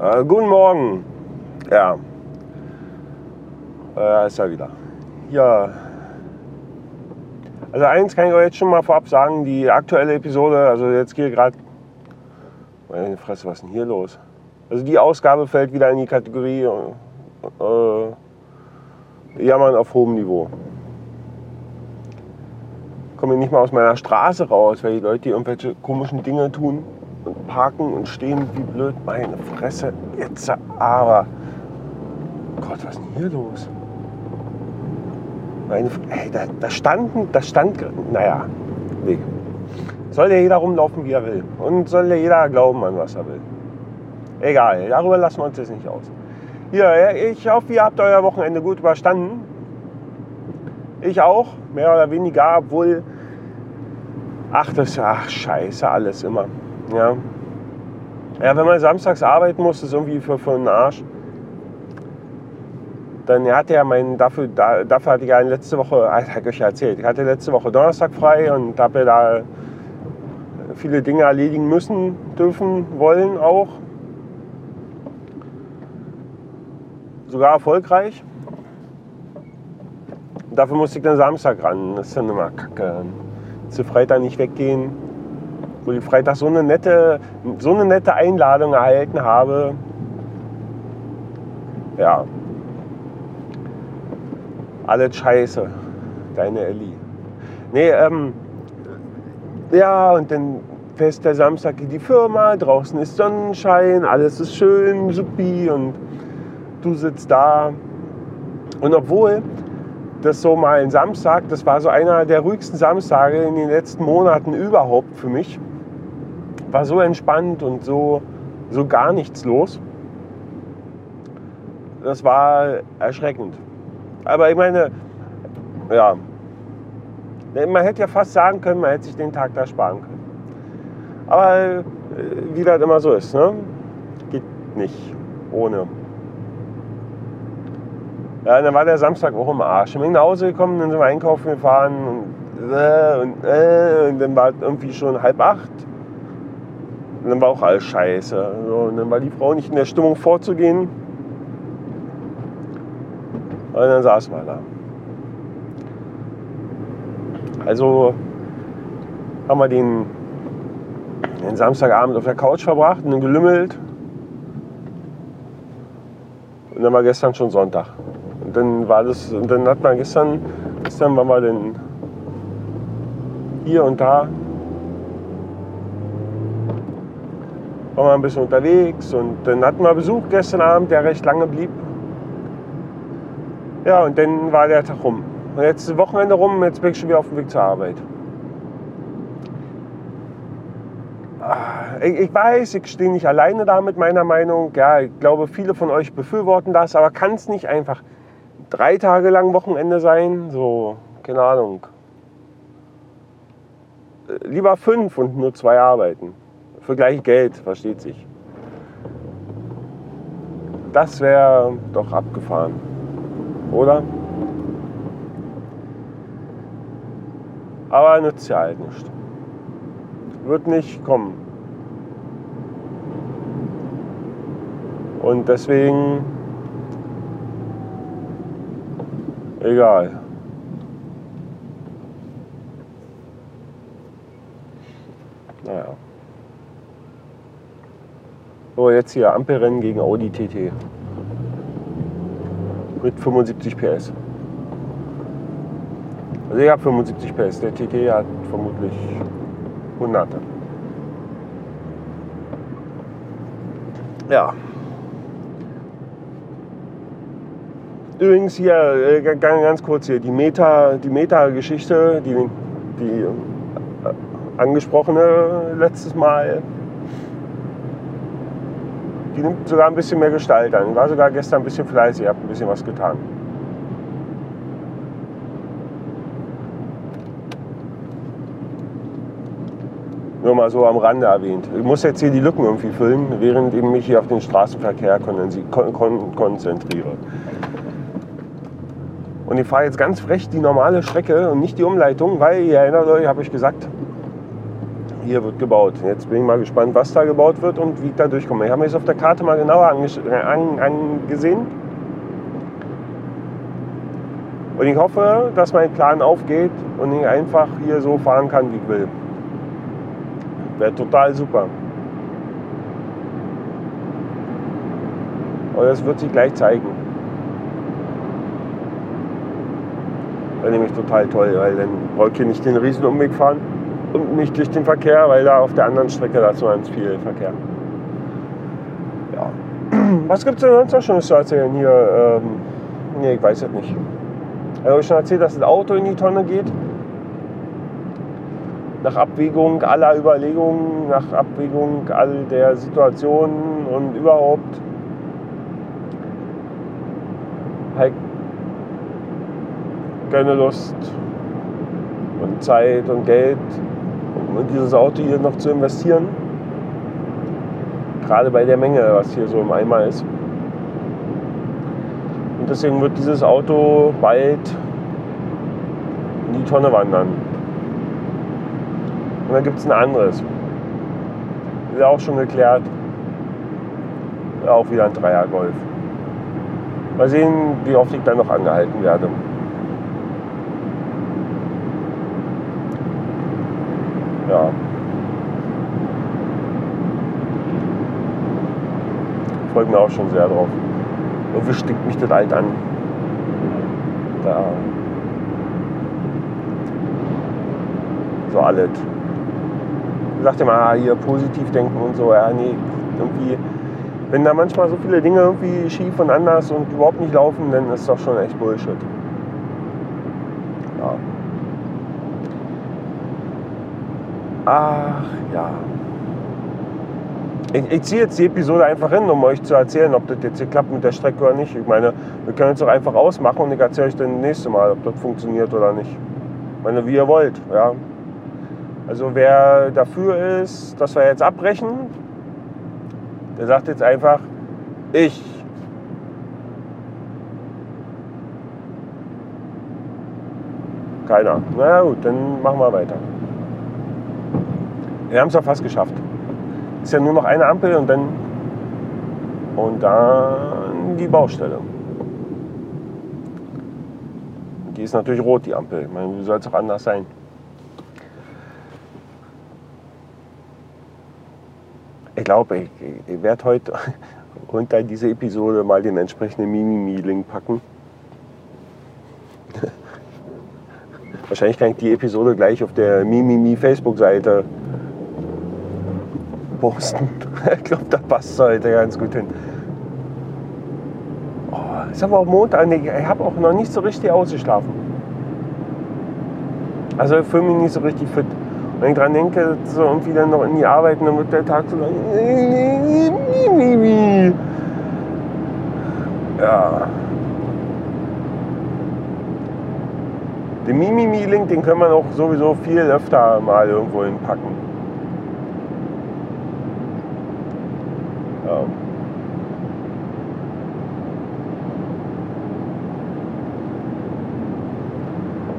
Äh, guten Morgen. Ja. Äh, ist ja wieder. Ja. Also eins kann ich euch jetzt schon mal vorab sagen, die aktuelle Episode, also jetzt hier gerade. Meine Fresse, was ist denn hier los? Also die Ausgabe fällt wieder in die Kategorie äh, Jammern auf hohem Niveau. Komme nicht mal aus meiner Straße raus, weil die Leute hier irgendwelche komischen Dinge tun und parken und stehen wie blöd. Meine Fresse, jetzt aber. Gott, was ist denn hier los? Meine, ey, da, da standen, da stand, naja, nee. Soll ja jeder rumlaufen, wie er will. Und soll ja jeder glauben an, was er will. Egal, darüber lassen wir uns jetzt nicht aus. Ja, ich hoffe, ihr habt euer Wochenende gut überstanden. Ich auch, mehr oder weniger, obwohl, ach, das, ach, scheiße, alles immer. Ja. ja, wenn man samstags arbeiten muss, ist irgendwie für, für den Arsch. Dann hatte ja mein, dafür, da, dafür hatte ich ja letzte Woche, ah, habe ich euch ja erzählt, ich hatte letzte Woche Donnerstag frei und habe da viele Dinge erledigen müssen, dürfen, wollen auch. Sogar erfolgreich. dafür musste ich dann Samstag ran. Das ist dann immer kacke. Zu Freitag nicht weggehen wo ich Freitag so eine nette, so eine nette Einladung erhalten habe. Ja. Alles scheiße. Deine Ellie. Nee, ähm, ja, und dann fest der Samstag in die Firma, draußen ist Sonnenschein, alles ist schön, supi und du sitzt da. Und obwohl das so mal ein Samstag, das war so einer der ruhigsten Samstage in den letzten Monaten überhaupt für mich, war so entspannt und so, so gar nichts los. Das war erschreckend. Aber ich meine, ja, man hätte ja fast sagen können, man hätte sich den Tag da sparen können. Aber äh, wie das immer so ist, ne? geht nicht ohne. Ja, dann war der Samstag auch im Arsch. Ich bin nach Hause gekommen, dann sind wir einkaufen gefahren und, äh, und, äh, und dann war irgendwie schon halb acht. Und dann war auch alles scheiße. So, und dann war die Frau nicht in der Stimmung vorzugehen. Und dann saßen wir da. Also haben wir den, den Samstagabend auf der Couch verbracht und dann gelümmelt. Und dann war gestern schon Sonntag. Und dann war das, und dann hat man gestern, gestern waren wir dann hier und da waren wir ein bisschen unterwegs und dann hatten wir Besuch gestern Abend, der recht lange blieb. Ja, und dann war der Tag rum. Und jetzt ist Wochenende rum, jetzt bin ich schon wieder auf dem Weg zur Arbeit. Ah, ich weiß, ich stehe nicht alleine da mit meiner Meinung. Ja, ich glaube, viele von euch befürworten das, aber kann es nicht einfach drei Tage lang Wochenende sein? So, keine Ahnung. Äh, lieber fünf und nur zwei arbeiten für gleich Geld, versteht sich. Das wäre doch abgefahren, oder? Aber nützt ja halt nicht. Wird nicht kommen. Und deswegen egal. Naja. So, jetzt hier Ampelrennen gegen Audi TT. Mit 75 PS. Also ich habe 75 PS, der TT hat vermutlich hunderte. Ja. Übrigens hier, äh, ganz kurz hier, die Meta, die Meta-Geschichte, die, die äh, angesprochene letztes Mal, die nimmt sogar ein bisschen mehr Gestalt an. War sogar gestern ein bisschen fleißig, habe ein bisschen was getan. Nur mal so am Rande erwähnt. Ich muss jetzt hier die Lücken irgendwie füllen, während ich mich hier auf den Straßenverkehr konzentriere. Und ich fahre jetzt ganz frech die normale Strecke und nicht die Umleitung, weil, ihr erinnert euch, habe ich gesagt, hier wird gebaut. Jetzt bin ich mal gespannt, was da gebaut wird und wie ich da durchkomme. Ich habe mir das auf der Karte mal genauer angesehen. Und ich hoffe, dass mein Plan aufgeht und ich einfach hier so fahren kann, wie ich will. Wäre total super. Aber das wird sich gleich zeigen. Wäre nämlich total toll, weil dann brauche ich hier nicht den riesen Umweg fahren und nicht durch den Verkehr, weil da auf der anderen Strecke da ist ganz viel Verkehr. Ja. Was gibt es denn sonst noch Schönes zu erzählen hier? Ähm, nee, ich weiß es nicht. Ich habe schon erzählt, dass das Auto in die Tonne geht. Nach Abwägung aller Überlegungen, nach Abwägung all der Situationen und überhaupt halt keine Lust und Zeit und Geld, um in dieses Auto hier noch zu investieren. Gerade bei der Menge, was hier so im Eimer ist. Und deswegen wird dieses Auto bald in die Tonne wandern. Und dann gibt es ein anderes. Ist auch schon geklärt. Auch wieder ein Dreier Golf. Mal sehen, wie oft ich dann noch angehalten werde. Ja. Freue mich auch schon sehr drauf. Irgendwie stinkt mich das alt an. Da. So alles. Sagt immer, ah, hier positiv denken und so. Ja, nee, irgendwie, wenn da manchmal so viele Dinge irgendwie schief und anders und überhaupt nicht laufen, dann ist das doch schon echt Bullshit. Ja. Ach ja. Ich, ich ziehe jetzt die Episode einfach hin, um euch zu erzählen, ob das jetzt hier klappt mit der Strecke oder nicht. Ich meine, wir können jetzt doch einfach ausmachen und ich erzähle euch dann das nächste Mal, ob das funktioniert oder nicht. Ich meine, wie ihr wollt. Ja. Also wer dafür ist, dass wir jetzt abbrechen, der sagt jetzt einfach, ich. Keiner. Na gut, dann machen wir weiter. Wir haben es ja fast geschafft. Ist ja nur noch eine Ampel und dann und dann die Baustelle. Die ist natürlich rot, die Ampel. Ich meine, wie soll es auch anders sein? Ich glaube, ich, ich werde heute unter diese Episode mal den entsprechenden Mimimi-Link packen. Wahrscheinlich kann ich die Episode gleich auf der Mimimi Facebook-Seite posten. Ich glaube, da passt es heute ganz gut hin. Oh, ist aber auch Montag. Ich habe auch noch nicht so richtig ausgeschlafen. Also ich fühle mich nicht so richtig fit. Wenn ich dran denke, so irgendwie dann noch in die Arbeit, dann wird der Tag so lang. Ja. Den Mimimi-Link, den können wir auch sowieso viel öfter mal irgendwo hinpacken. Ja.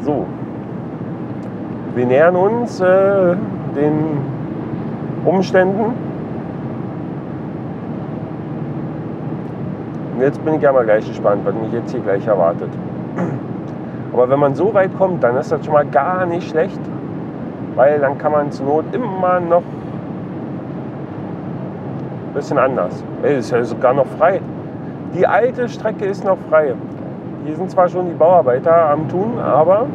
So. Wir nähern uns äh, den Umständen. Und jetzt bin ich ja mal gleich gespannt, was mich jetzt hier gleich erwartet. Aber wenn man so weit kommt, dann ist das schon mal gar nicht schlecht, weil dann kann man zur Not immer noch bisschen anders. Ey, ist ja sogar noch frei. Die alte Strecke ist noch frei. Hier sind zwar schon die Bauarbeiter am Tun, aber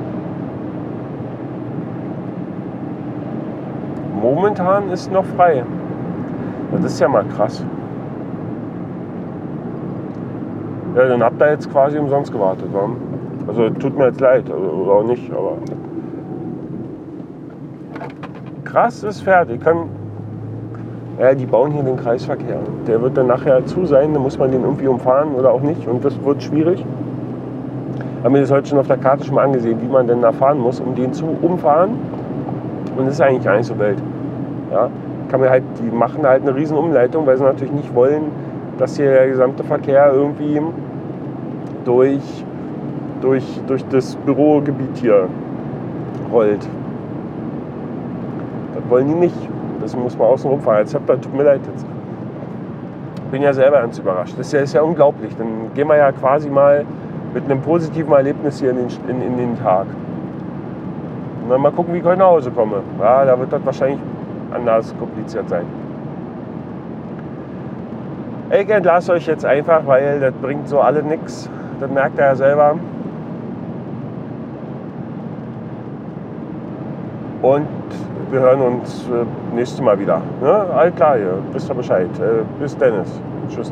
momentan ist noch frei. Das ist ja mal krass. Ja, dann habt ihr jetzt quasi umsonst gewartet. Wa? Also tut mir jetzt leid, also, oder auch nicht, aber krass ist fertig. Kann, ja, die bauen hier den Kreisverkehr. Der wird dann nachher zu sein, dann muss man den irgendwie umfahren oder auch nicht und das wird schwierig. Haben mir das heute schon auf der Karte schon mal angesehen, wie man denn da fahren muss, um den zu umfahren. Und das ist eigentlich gar nicht so wild. Ja, kann man halt, die machen halt eine riesen Umleitung, weil sie natürlich nicht wollen, dass hier der gesamte Verkehr irgendwie durch, durch, durch das Bürogebiet hier rollt. Das wollen die nicht. Das muss man außen rumfahren. Habt ihr, tut mir leid jetzt. Bin ja selber ganz überrascht. Das ist ja, ist ja unglaublich. Dann gehen wir ja quasi mal mit einem positiven Erlebnis hier in den, in, in den Tag. Und dann mal gucken, wie ich heute nach Hause komme. Ja, da wird das wahrscheinlich anders kompliziert sein. Ich entlasse euch jetzt einfach, weil das bringt so alle nichts. Das merkt ihr ja selber. Und wir hören uns äh, nächstes Mal wieder. Ne? All klar hier, wisst ihr Bescheid. Äh, bis Dennis. Tschüss.